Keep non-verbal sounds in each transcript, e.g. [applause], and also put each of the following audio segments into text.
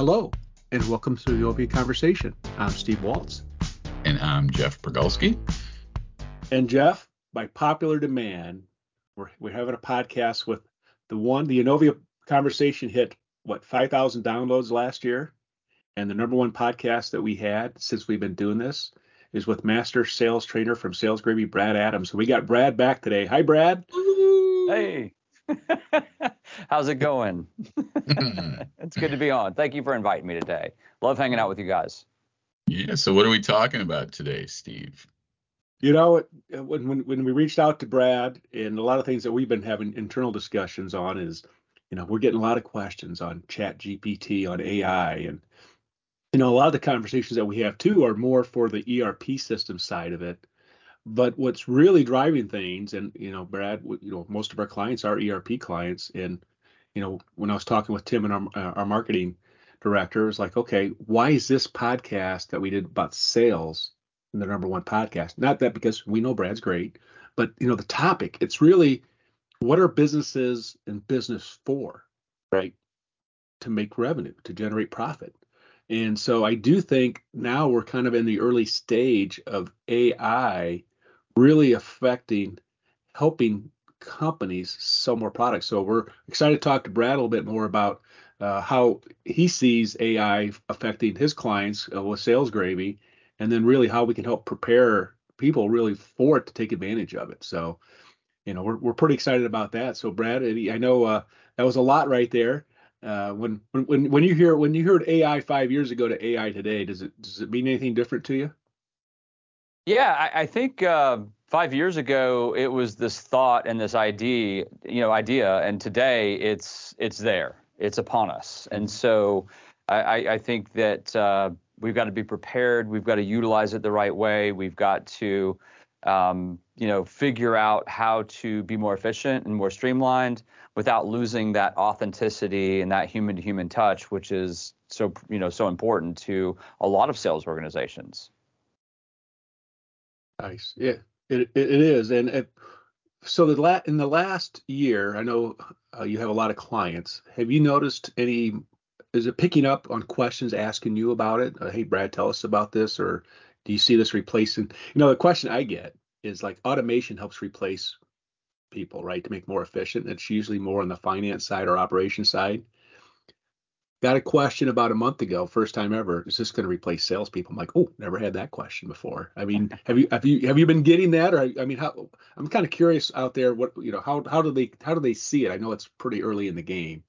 Hello, and welcome to the Innovia Conversation. I'm Steve Waltz. And I'm Jeff Bergolski. And Jeff, by popular demand, we're, we're having a podcast with the one, the Innovia Conversation hit, what, 5,000 downloads last year? And the number one podcast that we had since we've been doing this is with Master Sales Trainer from Sales Gravy, Brad Adams. So we got Brad back today. Hi, Brad. Hey. [laughs] How's it going? [laughs] it's good to be on. Thank you for inviting me today. Love hanging out with you guys. Yeah. So, what are we talking about today, Steve? You know, when, when when we reached out to Brad, and a lot of things that we've been having internal discussions on is, you know, we're getting a lot of questions on Chat GPT, on AI, and you know, a lot of the conversations that we have too are more for the ERP system side of it. But what's really driving things, and you know, Brad, you know, most of our clients are ERP clients, and you know, when I was talking with Tim and our, uh, our marketing director, it's like, okay, why is this podcast that we did about sales the number one podcast? Not that because we know Brad's great, but you know, the topic, it's really what are businesses and business for, right? To make revenue, to generate profit. And so I do think now we're kind of in the early stage of AI really affecting, helping companies sell more products. So we're excited to talk to Brad a little bit more about uh, how he sees AI affecting his clients uh, with Sales Gravy, and then really how we can help prepare people really for it to take advantage of it. So, you know, we're we're pretty excited about that. So, Brad, I know uh, that was a lot right there. Uh, when when when you hear when you heard AI five years ago to AI today, does it does it mean anything different to you? Yeah, I, I think uh, five years ago it was this thought and this idea, you know, idea, and today it's it's there, it's upon us, and so I, I think that uh, we've got to be prepared. We've got to utilize it the right way. We've got to, um, you know, figure out how to be more efficient and more streamlined without losing that authenticity and that human-to-human touch, which is so you know so important to a lot of sales organizations. Nice. Yeah, it, it is. And it, so the la- in the last year, I know uh, you have a lot of clients. Have you noticed any? Is it picking up on questions asking you about it? Uh, hey, Brad, tell us about this, or do you see this replacing? You know, the question I get is like automation helps replace people, right, to make more efficient. It's usually more on the finance side or operation side. Got a question about a month ago, first time ever. Is this going to replace salespeople? I'm like, oh, never had that question before. I mean, [laughs] have you have you have you been getting that? Or I mean, how? I'm kind of curious out there. What you know, how how do they how do they see it? I know it's pretty early in the game.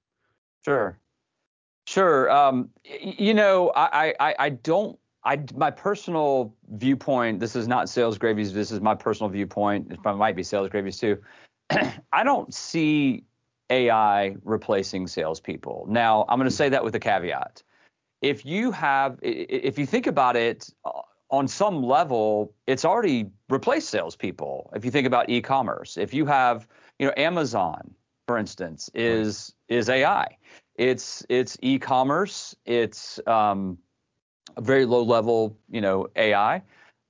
Sure, sure. Um, you know, I I I don't. I my personal viewpoint. This is not Sales Gravy's. This is my personal viewpoint. It might be Sales Gravy's too. [clears throat] I don't see AI replacing salespeople. Now, I'm going to say that with a caveat. If you have, if you think about it uh, on some level, it's already replaced salespeople. If you think about e-commerce, if you have, you know, Amazon, for instance, is is AI. It's it's e-commerce. It's um, a very low level, you know, AI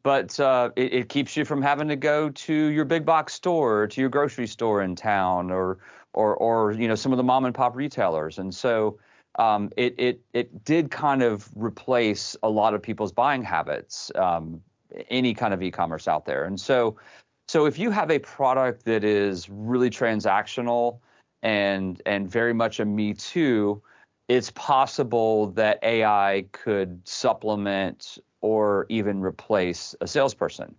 but uh, it, it, keeps you from having to go to your big box store, to your grocery store in town, or or or you know some of the mom and pop retailers. And so um, it it it did kind of replace a lot of people's buying habits, um, any kind of e-commerce out there. And so so if you have a product that is really transactional and and very much a me too, it's possible that AI could supplement or even replace a salesperson.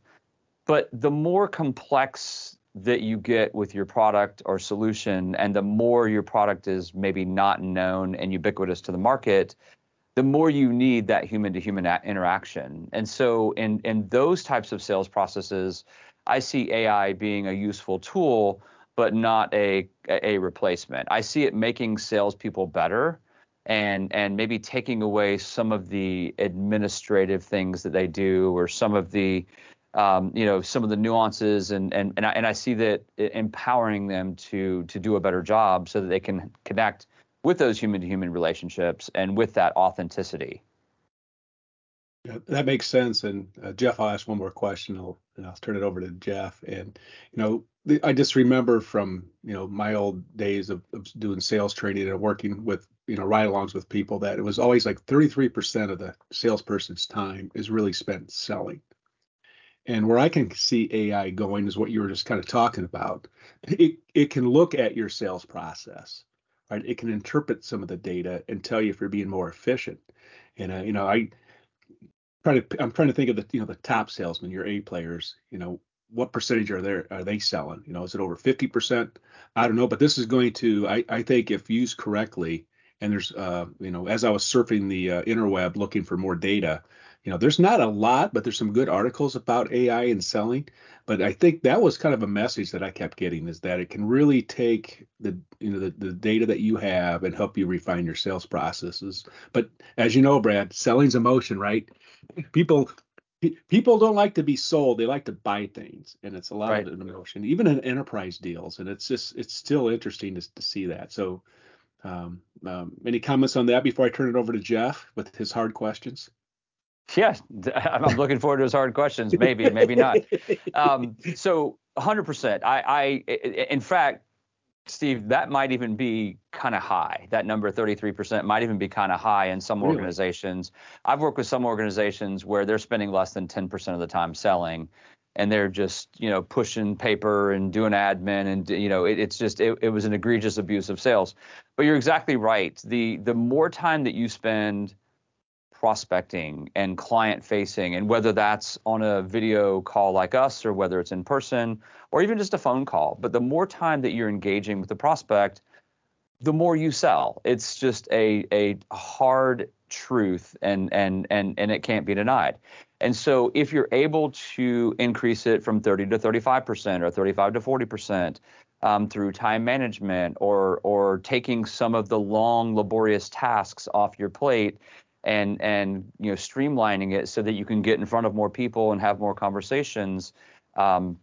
But the more complex that you get with your product or solution, and the more your product is maybe not known and ubiquitous to the market, the more you need that human to human interaction. And so, in, in those types of sales processes, I see AI being a useful tool, but not a, a replacement. I see it making salespeople better and and maybe taking away some of the administrative things that they do or some of the um, you know some of the nuances and and and I, and I see that empowering them to to do a better job so that they can connect with those human to human relationships and with that authenticity that makes sense. And uh, Jeff, I'll ask one more question. I'll, and I'll turn it over to Jeff. And you know, I just remember from you know my old days of, of doing sales training and working with you know ride-alongs with people that it was always like 33% of the salesperson's time is really spent selling. And where I can see AI going is what you were just kind of talking about. It it can look at your sales process, right? It can interpret some of the data and tell you if you're being more efficient. And uh, you know, I try to I'm trying to think of the you know the top salesmen, your A players. You know, what percentage are there are they selling? You know, is it over 50%? I don't know, but this is going to I I think if used correctly, and there's uh you know as I was surfing the uh, interweb looking for more data, you know there's not a lot, but there's some good articles about AI and selling. But I think that was kind of a message that I kept getting is that it can really take the you know the, the data that you have and help you refine your sales processes. But as you know, Brad, selling's emotion, right? People people don't like to be sold they like to buy things and it's a lot right. of emotion even in enterprise deals and it's just it's still interesting to, to see that so um, um, any comments on that before i turn it over to jeff with his hard questions yeah [laughs] i'm looking forward to his hard questions maybe maybe not um, so 100% I, I in fact Steve, that might even be kind of high. That number, 33%, might even be kind of high in some really? organizations. I've worked with some organizations where they're spending less than 10% of the time selling, and they're just, you know, pushing paper and doing admin, and you know, it, it's just, it, it was an egregious abuse of sales. But you're exactly right. The the more time that you spend prospecting and client facing, and whether that's on a video call like us or whether it's in person or even just a phone call. But the more time that you're engaging with the prospect, the more you sell. It's just a a hard truth and and and and it can't be denied. And so if you're able to increase it from 30 to 35% or 35 to 40% um, through time management or or taking some of the long laborious tasks off your plate and and you know streamlining it so that you can get in front of more people and have more conversations um,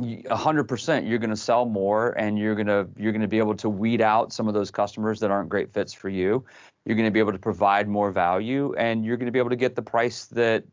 100% you're going to sell more and you're going to you're going to be able to weed out some of those customers that aren't great fits for you you're going to be able to provide more value and you're going to be able to get the price that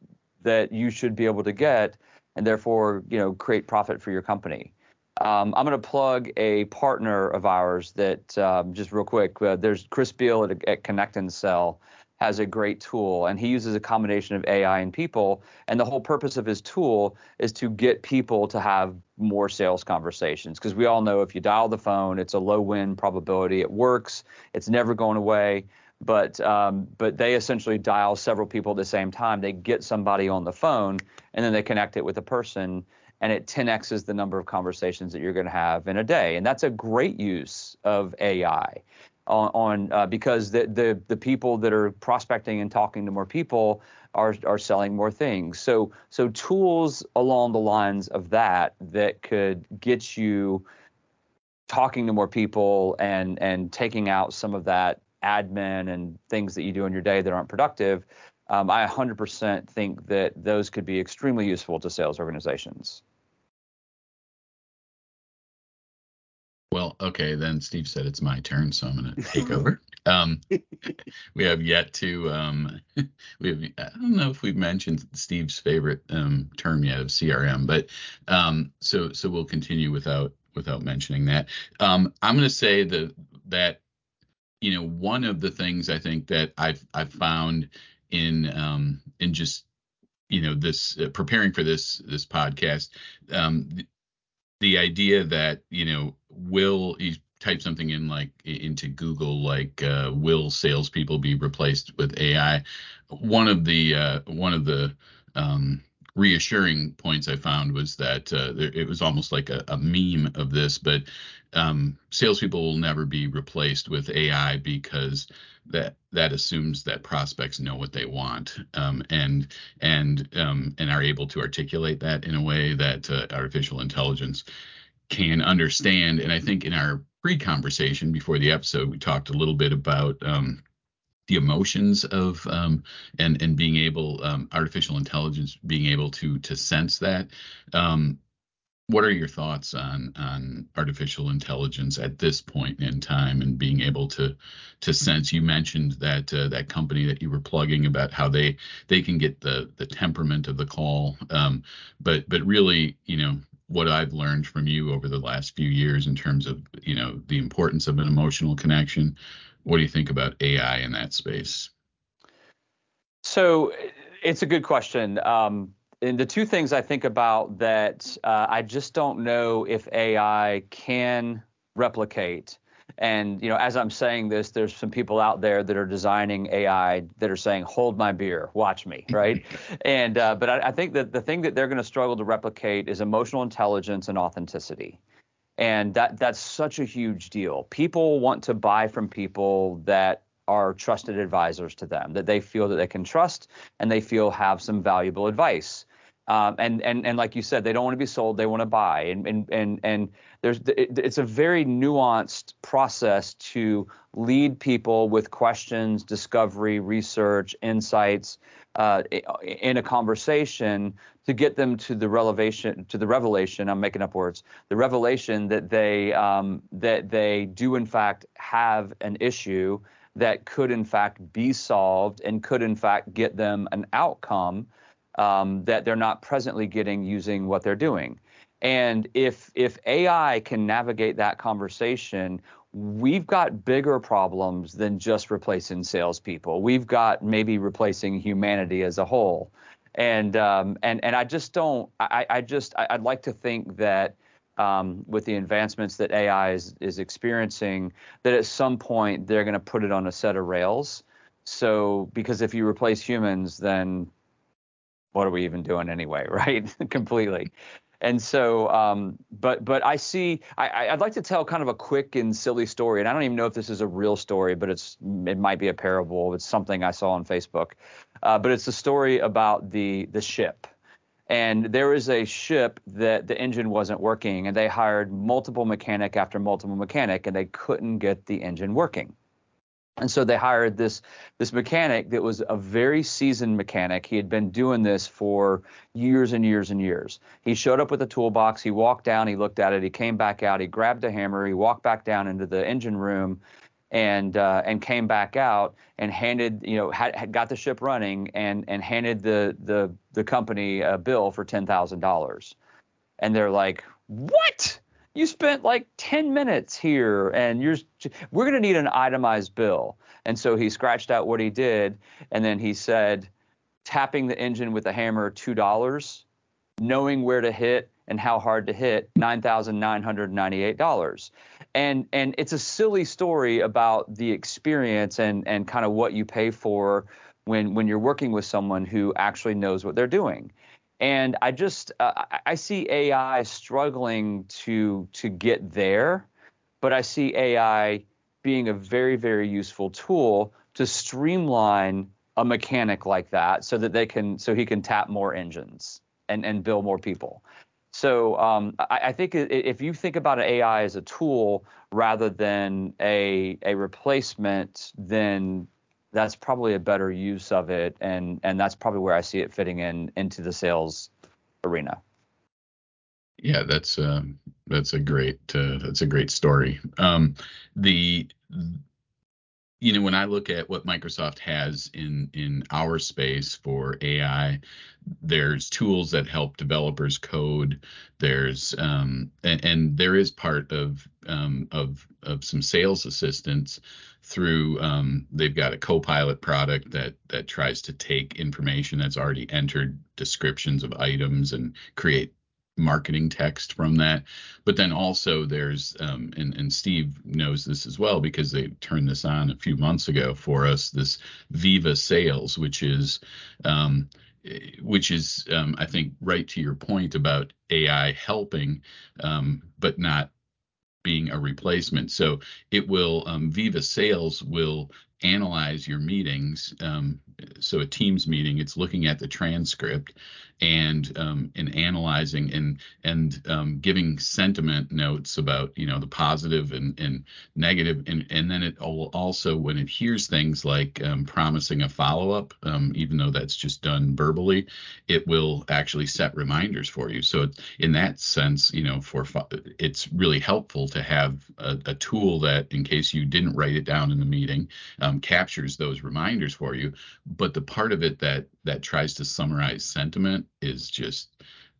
that you should be able to get and therefore you know create profit for your company um, I'm going to plug a partner of ours that um, just real quick. Uh, there's Chris Beall at, at ConnectAndSell has a great tool and he uses a combination of AI and people. And the whole purpose of his tool is to get people to have more sales conversations. Because we all know if you dial the phone, it's a low win probability. It works, it's never going away. But um, but they essentially dial several people at the same time. They get somebody on the phone and then they connect it with a person and it 10x's the number of conversations that you're going to have in a day. And that's a great use of AI on, uh, because the, the the people that are prospecting and talking to more people are are selling more things. So so tools along the lines of that that could get you talking to more people and and taking out some of that admin and things that you do in your day that aren't productive. Um, I 100% think that those could be extremely useful to sales organizations. Well, okay, then Steve said it's my turn, so I'm going to take [laughs] over. Um, [laughs] we have yet to, um, [laughs] we have, I don't know if we've mentioned Steve's favorite um, term yet of CRM, but um, so so we'll continue without without mentioning that. Um, I'm going to say that that you know one of the things I think that I've I've found in um, in just you know this uh, preparing for this this podcast um, the idea that you know will you type something in like into Google like uh, will salespeople be replaced with AI? One of the uh, one of the um, reassuring points I found was that uh, it was almost like a, a meme of this, but um, salespeople will never be replaced with AI because that that assumes that prospects know what they want um, and and um, and are able to articulate that in a way that uh, artificial intelligence can understand. And I think in our pre-conversation before the episode, we talked a little bit about um, the emotions of um, and and being able um, artificial intelligence being able to to sense that. Um, what are your thoughts on on artificial intelligence at this point in time and being able to to sense. You mentioned that uh, that company that you were plugging about how they they can get the the temperament of the call, um, but but really, you know, what I've learned from you over the last few years in terms of you know the importance of an emotional connection. What do you think about AI in that space? So it's a good question. Um, and the two things I think about that uh, I just don't know if AI can replicate. And you know, as I'm saying this, there's some people out there that are designing AI that are saying, "Hold my beer, watch me," [laughs] right? and uh, but I, I, think that the thing that they're going to struggle to replicate is emotional intelligence and authenticity. And that that's such a huge deal. People want to buy from people that are trusted advisors to them, that they feel that they can trust and they feel have some valuable advice. Um, and and and like you said, they don't want to be sold; they want to buy. And and and and there's it, it's a very nuanced process to lead people with questions, discovery, research, insights uh, in a conversation to get them to the revelation to the revelation. I'm making up words. The revelation that they um, that they do in fact have an issue that could in fact be solved and could in fact get them an outcome um, that they're not presently getting using what they're doing. And if if AI can navigate that conversation, we've got bigger problems than just replacing salespeople. We've got maybe replacing humanity as a whole. And um, and and I just don't. I, I just I'd like to think that um, with the advancements that AI is is experiencing, that at some point they're going to put it on a set of rails. So because if you replace humans, then what are we even doing anyway, [laughs] right? Completely. And so, um, but but I see. I, I'd like to tell kind of a quick and silly story, and I don't even know if this is a real story, but it's it might be a parable. It's something I saw on Facebook, uh, but it's a story about the the ship. And there is a ship that the engine wasn't working, and they hired multiple mechanic after multiple mechanic, and they couldn't get the engine working. And so they hired this this mechanic that was a very seasoned mechanic. He had been doing this for years and years and years. He showed up with a toolbox. He walked down. He looked at it. He came back out. He grabbed a hammer. He walked back down into the engine room, and uh, and came back out and handed you know had, had got the ship running and and handed the the the company a bill for ten thousand dollars. And they're like, what? You spent like 10 minutes here and you're we're going to need an itemized bill. And so he scratched out what he did and then he said tapping the engine with a hammer $2 knowing where to hit and how hard to hit $9,998 and and it's a silly story about the experience and and kind of what you pay for when when you're working with someone who actually knows what they're doing and I just uh, I see AI struggling to to get there, but I see AI being a very very useful tool to streamline a mechanic like that so that they can so he can tap more engines and and bill more people. So um, I, I, think if you think about AI as a tool rather than a a replacement, then that's probably a better use of it, and and that's probably where I see it fitting in into the sales arena. Yeah, that's um, that's a great uh, that's a great story. Um, the you know when I look at what Microsoft has in in our space for AI, there's tools that help developers code. There's um, and, and there is part of um, of of some sales assistance through um, they've got a copilot product that that tries to take information that's already entered descriptions of items and create marketing text from that. But then also there's um, and, and steve knows this as well because they turned this on a few months ago for us this Viva Sales which is um, which is um, i think right to your point about ai helping um, but not being a replacement. So it will um, Viva Sales will analyze your meetings. Um, so a Teams meeting, it's looking at the transcript and um, and analyzing and and um, giving sentiment notes about you know the positive and and negative and and then it also when it hears things like um, promising a follow up, um, even though that's just done verbally, it will actually set reminders for you. So in that sense, you know, for it's really helpful to have a, a tool that in case you didn't write it down in the meeting, um, captures those reminders for you. But the part of it that that tries to summarize sentiment is just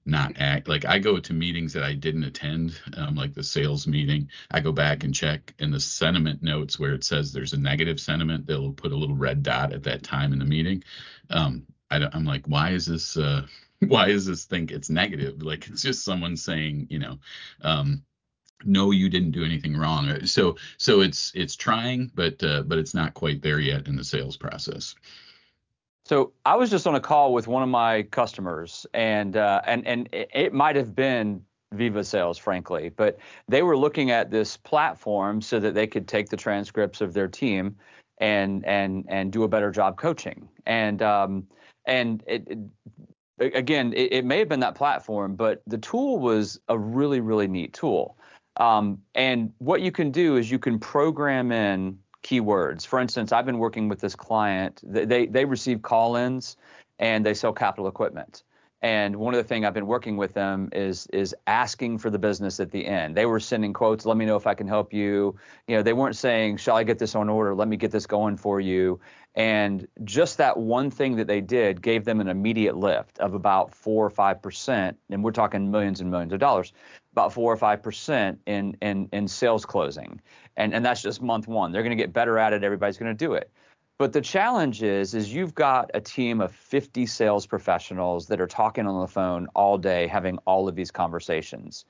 not act like I go to meetings that I didn't attend, um, like the sales meeting. I go back and check in the sentiment notes where it says there's a negative sentiment. They'll put a little red dot at that time in the meeting. Um, I, am like, why is this? Uh, [laughs] why is this think it's negative? Like it's just someone saying, you know, um, no, you didn't do anything wrong. So so it's it's trying, but uh, but it's not quite there yet in the sales process. So I was just on a call with one of my customers, and uh, and and it might have been Viva Sales, frankly, but they were looking at this platform so that they could take the transcripts of their team and and and do a better job coaching. And um, and it, it again, it, it, may have been that platform, but the tool was a really really neat tool. Um, and what you can do is you can program in keywords. For instance, I've been working with this client. They they receive call-ins and they sell capital equipment. And one of the things I've been working with them is is asking for the business at the end. They were sending quotes, let me know if I can help you. You know, they weren't saying, shall I get this on order? Let me get this going for you. And just that one thing that they did gave them an immediate lift of about four or five percent. And we're talking millions and millions of dollars, about four or five percent in in in sales closing. And and that's just month one. They're going to get better at it. Everybody's going to do it. But the challenge is, is you've got a team of 50 sales professionals that are talking on the phone all day, having all of these conversations.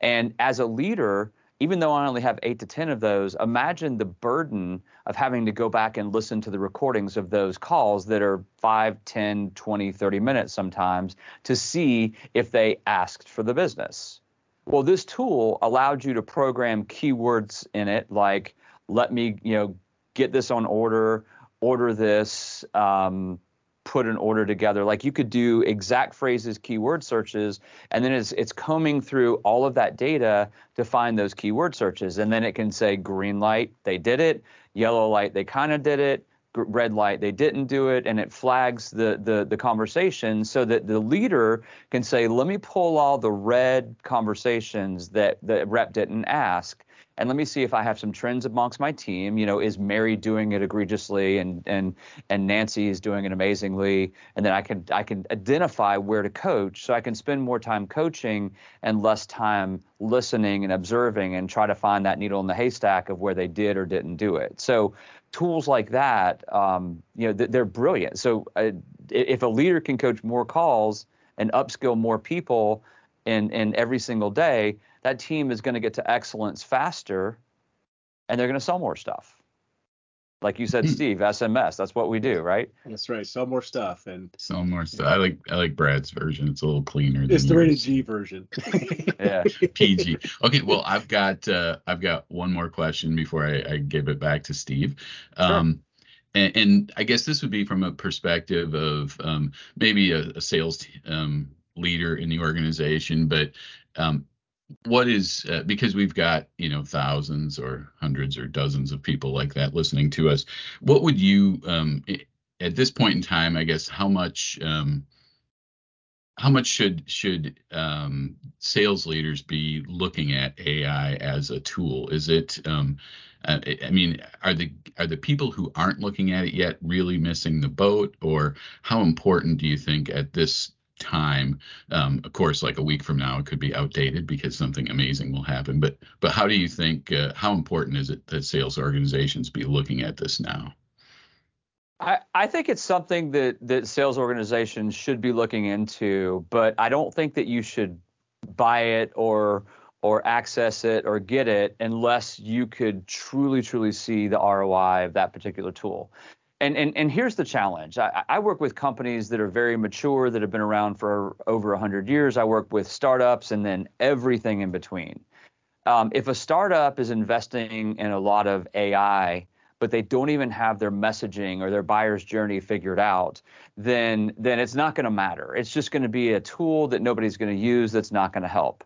And as a leader, even though I only have eight to 10 of those, imagine the burden of having to go back and listen to the recordings of those calls that are 5, 10, 20, 30 minutes sometimes to see if they asked for the business. Well, this tool allowed you to program keywords in it like, let me, you know, get this on order, order this, um, put an order together. Like you could do exact phrases, keyword searches, and then it's it's combing through all of that data to find those keyword searches. And then it can say green light, they did it, yellow light, they kind of did it, red light, they didn't do it, and it flags the the the conversation so that the leader can say, let me pull all the red conversations that the rep didn't ask and let me see if I have some trends amongst my team. You know, is Mary doing it egregiously, and and and Nancy is doing it amazingly, and then I can I can identify where to coach, so I can spend more time coaching and less time listening and observing, and try to find that needle in the haystack of where they did or didn't do it. So tools like that, um, you know, they're brilliant. So uh, if a leader can coach more calls and upskill more people in in every single day that team is going to get to excellence faster and they're going to sell more stuff. Like you said, hmm. Steve, SMS. That's what we do, right? That's right. Sell more stuff and sell more stuff. I like I like Brad's version. It's a little cleaner. It's the rated G version. [laughs] yeah. [laughs] PG. Okay. Well, I've got uh, I've got one more question before I, I give it back to Steve. Um, sure. And, and, I guess this would be from a perspective of um, maybe a, a sales um, leader in the organization, but um, what is uh, because we've got you know thousands or hundreds or dozens of people like that listening to us what would you um, at this point in time i guess how much um, how much should should um, sales leaders be looking at ai as a tool? Is it um, uh, I mean, are the are the people who aren't looking at it yet really missing the boat, or how important do you think at this time. Um, of course, like a week from now, it could be outdated because something amazing will happen. But but how do you think? Uh, how important is it that sales organizations be looking at this now? I, I think it's something that that sales organizations should be looking into, but I don't think that you should buy it or or access it or get it unless you could truly truly see the ROI of that particular tool and, and and here's the challenge. I, I, work with companies that are very mature, that have been around for over 100 years. I work with startups and then everything in between. Um, if a startup is investing in a lot of AI, but they don't even have their messaging or their buyer's journey figured out, then then it's not going to matter. It's just going to be a tool that nobody's going to use that's not going to help.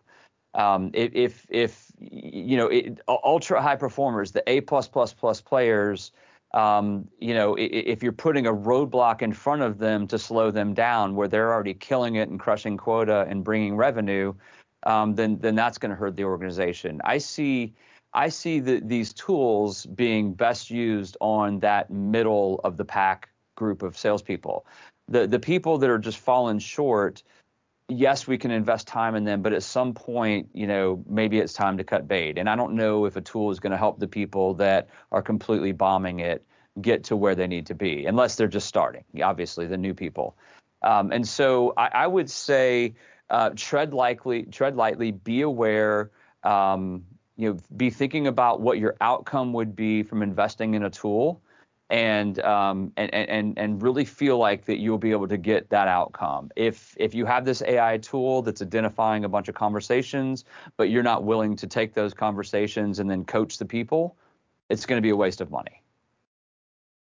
Um, if if you know it, ultra high performers, the A plus plus plus players, um, you know, if you're putting a roadblock in front of them to slow them down, where they're already killing it and crushing quota and bringing revenue, um, then then that's going to hurt the organization. I see I see the, these tools being best used on that middle of the pack group of salespeople. The the people that are just falling short, yes, we can invest time in them, but at some point, you know, maybe it's time to cut bait. And I don't know if a tool is going to help the people that are completely bombing it get to where they need to be, unless they're just starting. Obviously, the new people. Um, and so I, I would say uh, tread lightly, tread lightly, be aware. Um, you know, be thinking about what your outcome would be from investing in a tool, and um, and and and really feel like that you'll be able to get that outcome. If if you have this AI tool that's identifying a bunch of conversations, but you're not willing to take those conversations and then coach the people, it's going to be a waste of money.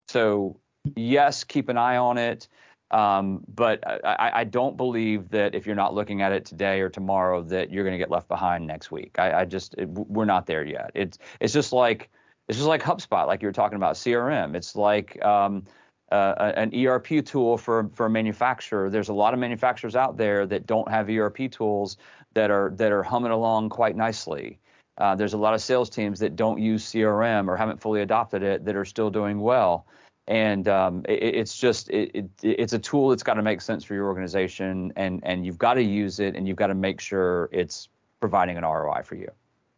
So yes, keep an eye on it. Um, but I, I, don't believe that if you're not looking at it today or tomorrow that you're going to get left behind next week. I, I just it, we're not there yet. It's it's just like it's just like HubSpot, like you were talking about CRM. It's like um, uh, an ERP tool for for a manufacturer. There's a lot of manufacturers out there that don't have ERP tools that are that are humming along quite nicely. Uh, there's a lot of sales teams that don't use CRM or haven't fully adopted it that are still doing well and um, it, it's just it, it, it's a tool that's got to make sense for your organization and and you've got to use it and you've got to make sure it's providing an ROI for you.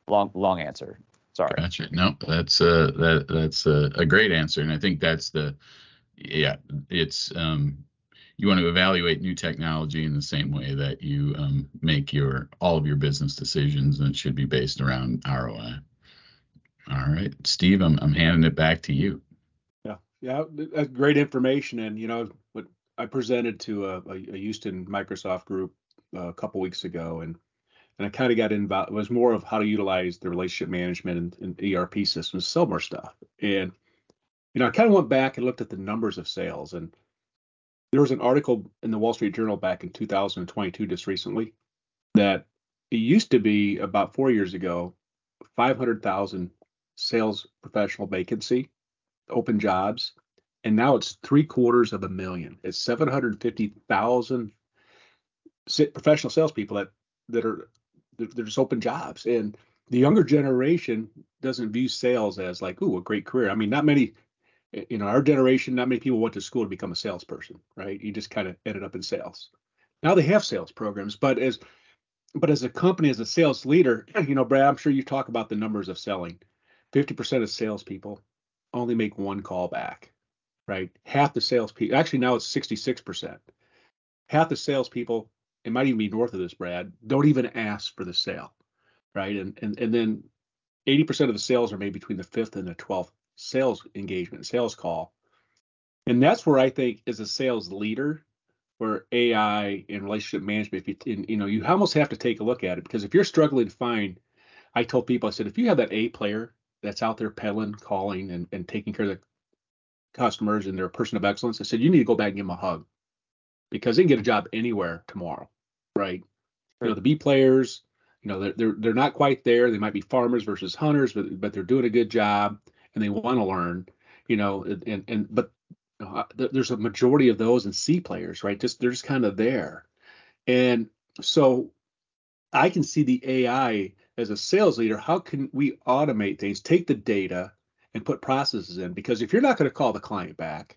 Long long answer. Sorry. Gotcha. No, that's uh that that's a, a great answer, and I think that's the yeah it's um you want to evaluate new technology in the same way that you um, make your all of your business decisions and it should be based around ROI. All right, Steve, I'm I'm handing it back to you. Yeah, that's great information. And you know, what I presented to a, a Houston Microsoft group uh, a couple weeks ago, and and I kind of got involved. It was more of how to utilize the relationship management and, and ERP systems, sell more stuff. And you know, I kind of went back and looked at the numbers of sales, and there was an article in the Wall Street Journal back in 2022, just recently, that it used to be about four years ago, 500,000 sales professional vacancy open jobs, and now it's three quarters of a million. It's 750,000 professional salespeople that that are they're just open jobs, and the younger generation doesn't view sales as like, ooh, a great career. I mean, not many, eh, you know, our generation, not many people went to school to become a salesperson, right? You just kind of ended up in sales. Now they have sales programs, but as but as a company, as a sales leader, [clears throat] you know, Brad, I'm sure you talk about the numbers of selling. 50% of salespeople only make one call back, right? Half the salespeople, actually now it's 66%. Half the salespeople, it might even be north of this, Brad, don't even ask for the sale, right? And and and then 80% of the sales are made between the fifth and the 12th sales engagement, sales call. And that's where I think as a sales leader, where AI and relationship management, if you, you know, you almost have to take a look at it because if you're struggling to find, I told people, I said, if you have that A player that's out there peddling, calling, and, and taking care of the customers and they're a person of excellence. I said, you need to go back and give them a hug because they can get a job anywhere tomorrow, right? You know, the B players, you know, they're, they're, they're not quite there. They might be farmers versus hunters, but, but they're doing a good job and they want to learn, you know, and, and, but uh, there's a majority of those in C players, right? Just, they're just kind of there. And so I can see the AI as a sales leader, how can we automate things, take the data and put processes in? Because if you're not going to call the client back,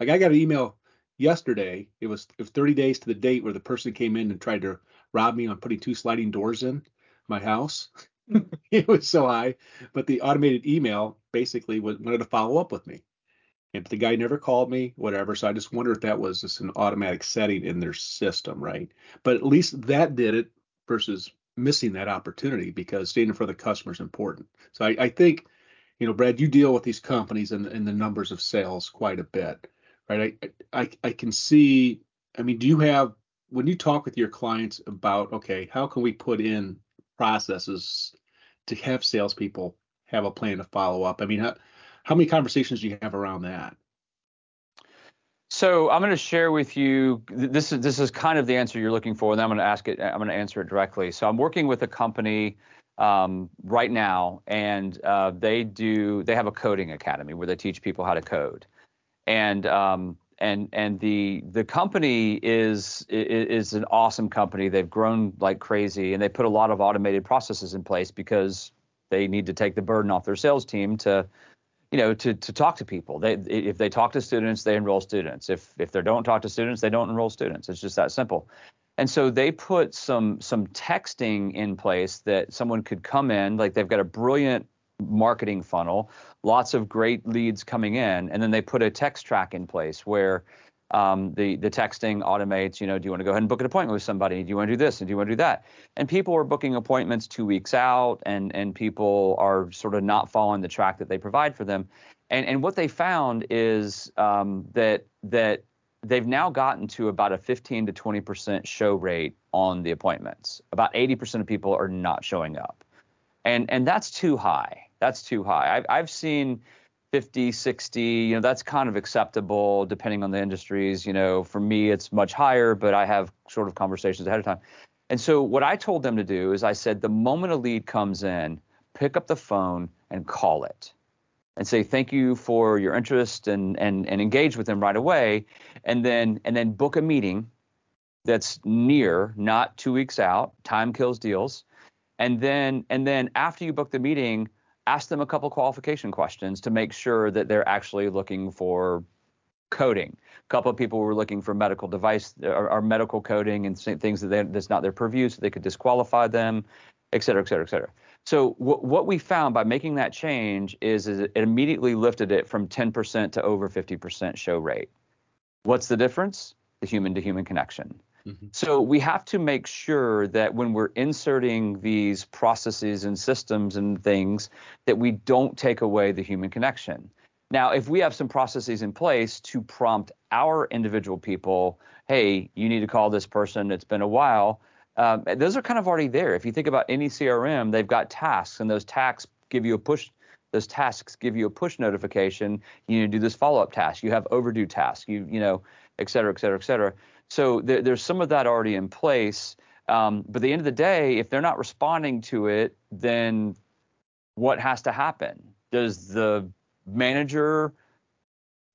like I got an email yesterday, it was, it was 30 days to the date where the person came in and tried to rob me on putting two sliding doors in my house. Hmm. [laughs] it was so high, but the automated email basically wanted to follow up with me. And the guy never called me, whatever. So I just wonder if that was just an automatic setting in their system, right? But at least that did it versus missing that opportunity because staying in front of the customer is important. So I, I think, you know, Brad, you deal with these companies and, and the numbers of sales quite a bit, right? I, I I can see. I mean, do you have when you talk with your clients about okay, how can we put in processes to have salespeople have a plan to follow up? I mean, how how many conversations do you have around that? So I'm going to share with you this is this is kind of the answer you're looking for, and I'm going to ask it. I'm going to answer it directly. So I'm working with a company um, right now, and uh, they do they have a coding academy where they teach people how to code, and um, and and the the company is is an awesome company. They've grown like crazy, and they put a lot of automated processes in place because they need to take the burden off their sales team to you know to to talk to people. They if they talk to students they enroll students. If if they don't talk to students they don't enroll students. It's just that simple. And so they put some some texting in place that someone could come in like they've got a brilliant marketing funnel lots of great leads coming in and then they put a text track in place where um, the the texting automates. You know, do you want to go ahead and book an appointment with somebody? Do you want to do this and do you want to do that? And people are booking appointments two weeks out, and and people are sort of not following the track that they provide for them. And and what they found is um, that that they've now gotten to about a 15 to 20 percent show rate on the appointments. About 80 percent of people are not showing up, and and that's too high. That's too high. I've I've seen 50, 60, you know, that's kind of acceptable depending on the industries. You know, for me, it's much higher, but I have sort of conversations ahead of time. And so what I told them to do is I said, the moment a lead comes in, pick up the phone and call it and say thank you for your interest and and and engage with them right away and then and then book a meeting that's near not two weeks out time kills deals and then and then after you book the meeting ask them a couple qualification questions to make sure that they're actually looking for coding. A couple of people were looking for medical device or, or medical coding and things that they, that's not their purview, so they could disqualify them, et cetera, et cetera, et cetera. So w- what we found by making that change is, is it immediately lifted it from 10% to over 50% show rate. What's the difference? The human to human connection. Mm-hmm. So we have to make sure that when we're inserting these processes and systems and things, that we don't take away the human connection. Now, if we have some processes in place to prompt our individual people, hey, you need to call this person, it's been a while, um, those are kind of already there. If you think about any CRM, they've got tasks, and those tasks give you a push. Those tasks give you a push notification. You need to do this follow-up task. You have overdue tasks. You you know, et cetera, et cetera, et cetera. So there, there's some of that already in place. Um, but at the end of the day, if they're not responding to it, then what has to happen? Does the manager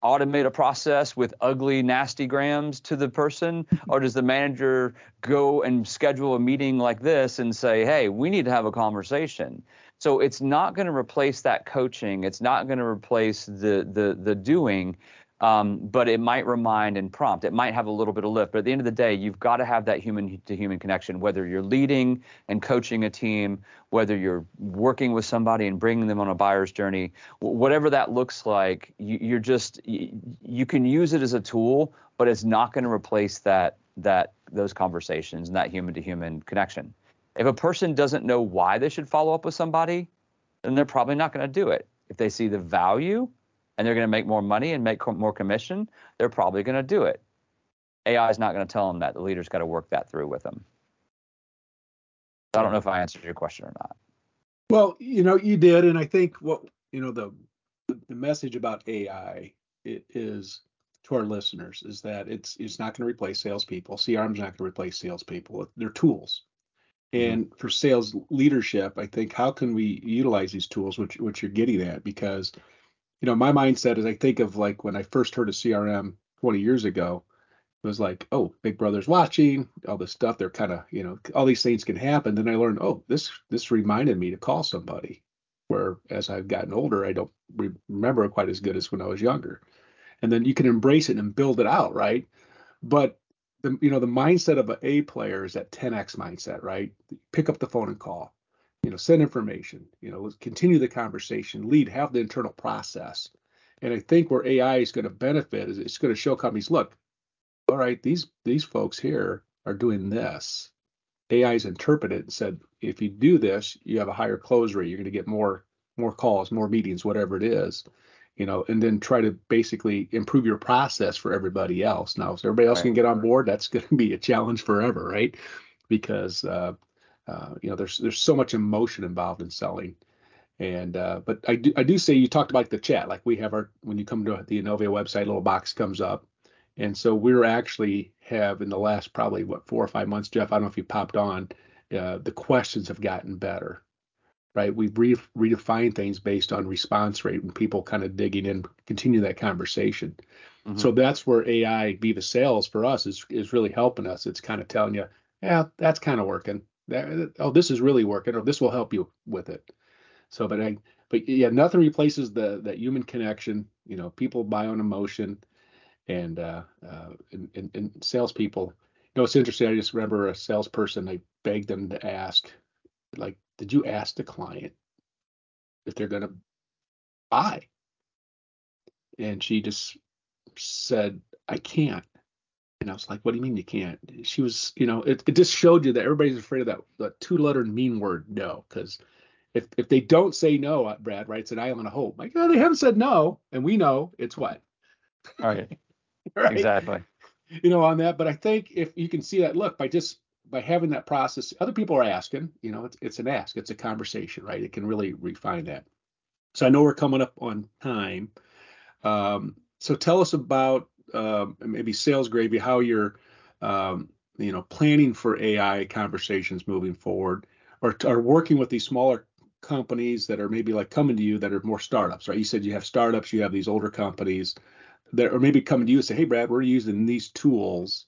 automate a process with ugly, nasty grams to the person? [laughs] or does the manager go and schedule a meeting like this and say, hey, we need to have a conversation? So it's not going to replace that coaching. It's not going to replace the the the doing, um, but it might remind and prompt. It might have a little bit of lift. But at the end of the day, you've got to have that human to human connection, whether you're leading and coaching a team, whether you're working with somebody and bringing them on a buyer's journey, whatever that looks like, you, are just, you, you can use it as a tool, but it's not going to replace that, that, those conversations and that human to human connection. If a person doesn't know why they should follow up with somebody, then they're probably not going to do it. If they see the value, and they're going to make more money and make more commission, they're probably going to do it. AI is not going to tell them that. The leader's got to work that through with them. I don't know if I answered your question or not. Well, you know, you did, and I think what you know the the message about AI it is to our listeners is that it's it's not going to replace salespeople. CRM is not going to replace salespeople. They're tools. Mm-hmm. And for sales leadership, I think how can we utilize these tools, which which you're getting at, because you know, my mindset is I think of like when I first heard of CRM 20 years ago, it was like, oh, Big Brother's watching, all this stuff. They're kind of, you know, all these things can happen. Then I learned, oh, this this reminded me to call somebody. Where as I've gotten older, I don't re- remember quite as good as when I was younger. And then you can embrace it and build it out, right? But the you know the mindset of an A player is that 10x mindset, right? Pick up the phone and call you know, send information, you know, continue the conversation, lead, have the internal process. And I think where AI is going to benefit is it's going to show companies, look, all right, these these folks here are doing this. AI's interpreted and said, if you do this, you have a higher close rate. You're going to get more more calls, more meetings, whatever it is, you know, and then try to basically improve your process for everybody else. Now, if everybody else right. can get on board, that's going to be a challenge forever, right? Because uh, uh, you know, there's there's so much emotion involved in selling, And uh, but I do I do say you talked about the chat. Like we have our when you come to the Innovia website, a little box comes up. And so we're actually have in the last probably what four or five months, Jeff. I don't know if you popped on. Uh, the questions have gotten better, right? We've re- redefined things based on response rate and people kind of digging in, continue that conversation. Mm-hmm. So that's where AI Viva Sales for us is is really helping us. It's kind of telling you, yeah, that's kind of working. That, oh, this is really working, or this will help you with it. So, but I, but yeah, nothing replaces the that human connection. You know, people buy on emotion, and uh, uh, and, and, and salespeople. You know, it's interesting. I just remember a salesperson. I begged them to ask, like, did you ask the client if they're going to buy? And she just said, I can't. And I was like, what do you mean you can't? She was, you know, it, it just showed you that everybody's afraid of that, that two letter mean word no. Because if if they don't say no, uh, Brad, right, it's an island of hope. Like, oh, they haven't said no. And we know it's what? All right. [laughs] right. Exactly. You know, on that. But I think if you can see that, look, by just by having that process, other people are asking, you know, it's it's an ask, it's a conversation, right? It can really refine that. So I know we're coming up on time. Um, so tell us about uh, maybe sales gravy, how you're um, you know planning for AI conversations moving forward, or are working with these smaller companies that are maybe like coming to you that are more startups, right? You said you have startups, you have these older companies that are maybe coming to you and say, "Hey, Brad, we're using these tools.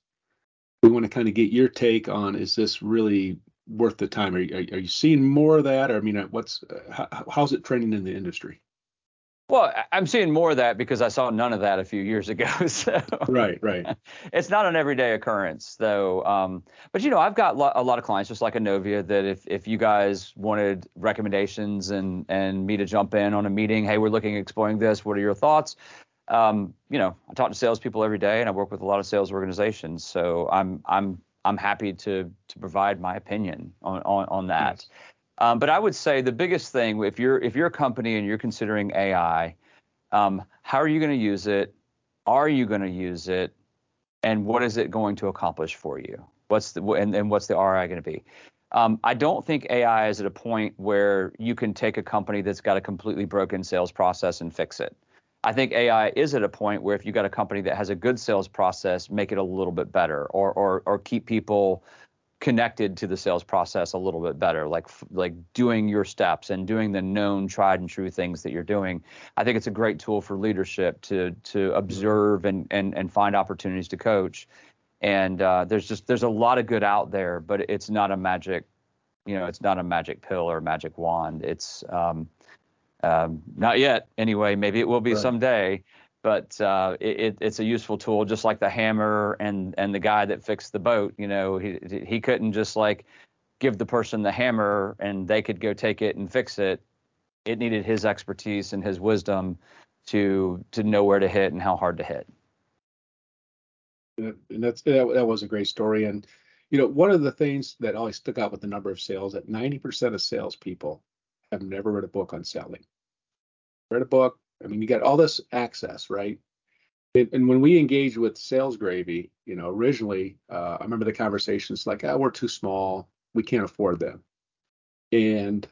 We want to kind of get your take on is this really worth the time? Are, are, are you seeing more of that? Or I mean, what's how, how's it trending in the industry?" Well, I'm seeing more of that because I saw none of that a few years ago. [laughs] So right, right. it's not an everyday occurrence, though. Um, but you know, I've got lo- a lot of clients, just like Innovia, that if if you guys wanted recommendations and and me to jump in on a meeting, hey, we're looking at exploring this. What are your thoughts? Um, you know, I talk to salespeople every day, and I work with a lot of sales organizations. So I'm I'm I'm happy to to provide my opinion on on, on that. Um, but I would say the biggest thing, if you're if you're a company and you're considering AI, um, how are you going to use it? Are you going to use it? And what is it going to accomplish for you? What's the and, and what's the ROI going to be? Um, I don't think AI is at a point where you can take a company that's got a completely broken sales process and fix it. I think AI is at a point where if you've got a company that has a good sales process, make it a little bit better, or or or keep people connected to the sales process a little bit better like like doing your steps and doing the known tried and true things that you're doing. I think it's a great tool for leadership to to observe and and and find opportunities to coach. And uh, there's just there's a lot of good out there but it's not a magic you know it's not a magic pill or a magic wand. It's um, um, not yet. Anyway maybe it will be right. someday but uh, it, it's a useful tool, just like the hammer and and the guy that fixed the boat. You know, he he couldn't just like give the person the hammer and they could go take it and fix it. It needed his expertise and his wisdom to to know where to hit and how hard to hit. And that's that, that was a great story. And you know, one of the things that always stuck out with the number of sales that 90% of salespeople have never read a book on selling. Read a book, I mean, you got all this access, right? And, when we engage with sales gravy, you know, originally, uh, I remember the conversations like, oh, we're too small, we can't afford them, and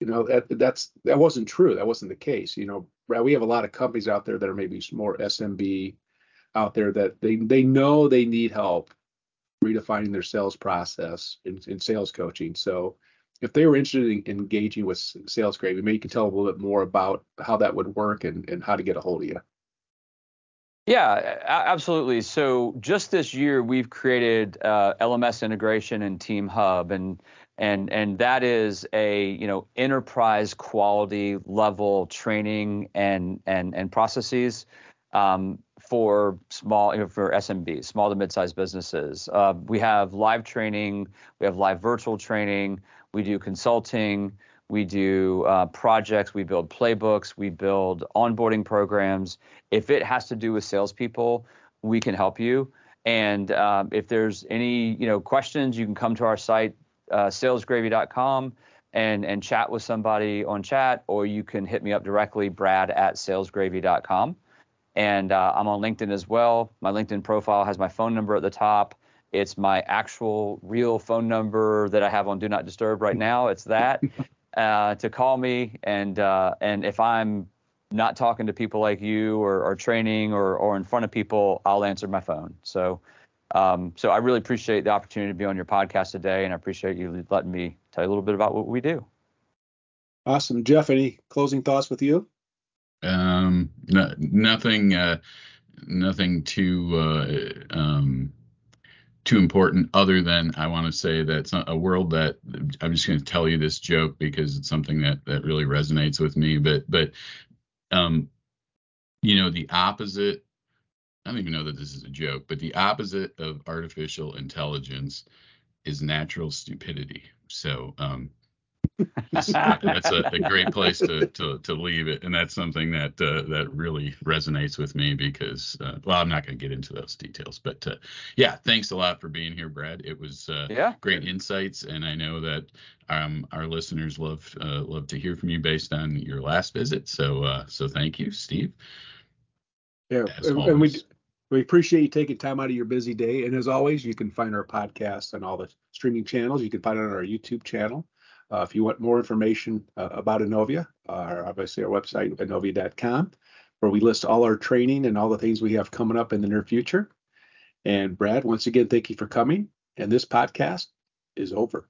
you know that that's that wasn't true. That wasn't the case. You know, we have a lot of companies out there that are maybe more SMB out there that they they know they need help redefining their sales process in sales coaching. So if they were interested in engaging with Sales Gravy, maybe you can tell a little bit more about how that would work and, and how to get a hold of you. Yeah, absolutely. So just this year, we've created uh, LMS integration and Team Hub, and and and that is a you know enterprise quality level training and and and processes um, for small you know, for SMBs, small to mid-sized businesses. Uh, we have live training, we have live virtual training, we do consulting, we do uh, projects, we build playbooks, we build onboarding programs. If it has to do with salespeople, we can help you. And um, if there's any you know questions, you can come to our site, uh, salesgravy.com, and and chat with somebody on chat, or you can hit me up directly, Brad at salesgravy.com. And uh, I'm on LinkedIn as well. My LinkedIn profile has my phone number at the top. It's my actual real phone number that I have on Do Not Disturb right now. It's that. [laughs] uh, to call me, and uh, and if I'm not talking to people like you or, or training or or in front of people, I'll answer my phone. So. Um, so I really appreciate the opportunity to be on your podcast today, and I appreciate you letting me tell you a little bit about what we do. Awesome, Jeff. Any closing thoughts with you? Um, no, nothing. Uh, nothing too uh, um, too important other than I want to say that it's a world that I'm just going to tell you this joke because it's something that that really resonates with me. But but um, you know the opposite. I don't even know that this is a joke, but the opposite of artificial intelligence is natural stupidity. So um, that's a, a, great place to, to, to leave it, and that's something that uh, that really resonates with me because uh, well, I'm not going to get into those details, but uh, yeah, thanks a lot for being here, Brad. It was uh, yeah. great insights, and I know that um, our listeners love uh, love to hear from you based on your last visit. So uh, so thank you, Steve. Yeah, and, and we we appreciate you taking time out of your busy day. And as always, you can find our podcast on all the streaming channels. You can find it on our YouTube channel. Uh, if you want more information uh, about Innovia, uh, obviously our website, innovia.com, where we list all our training and all the things we have coming up in the near future. And Brad, once again, thank you for coming. And this podcast is over.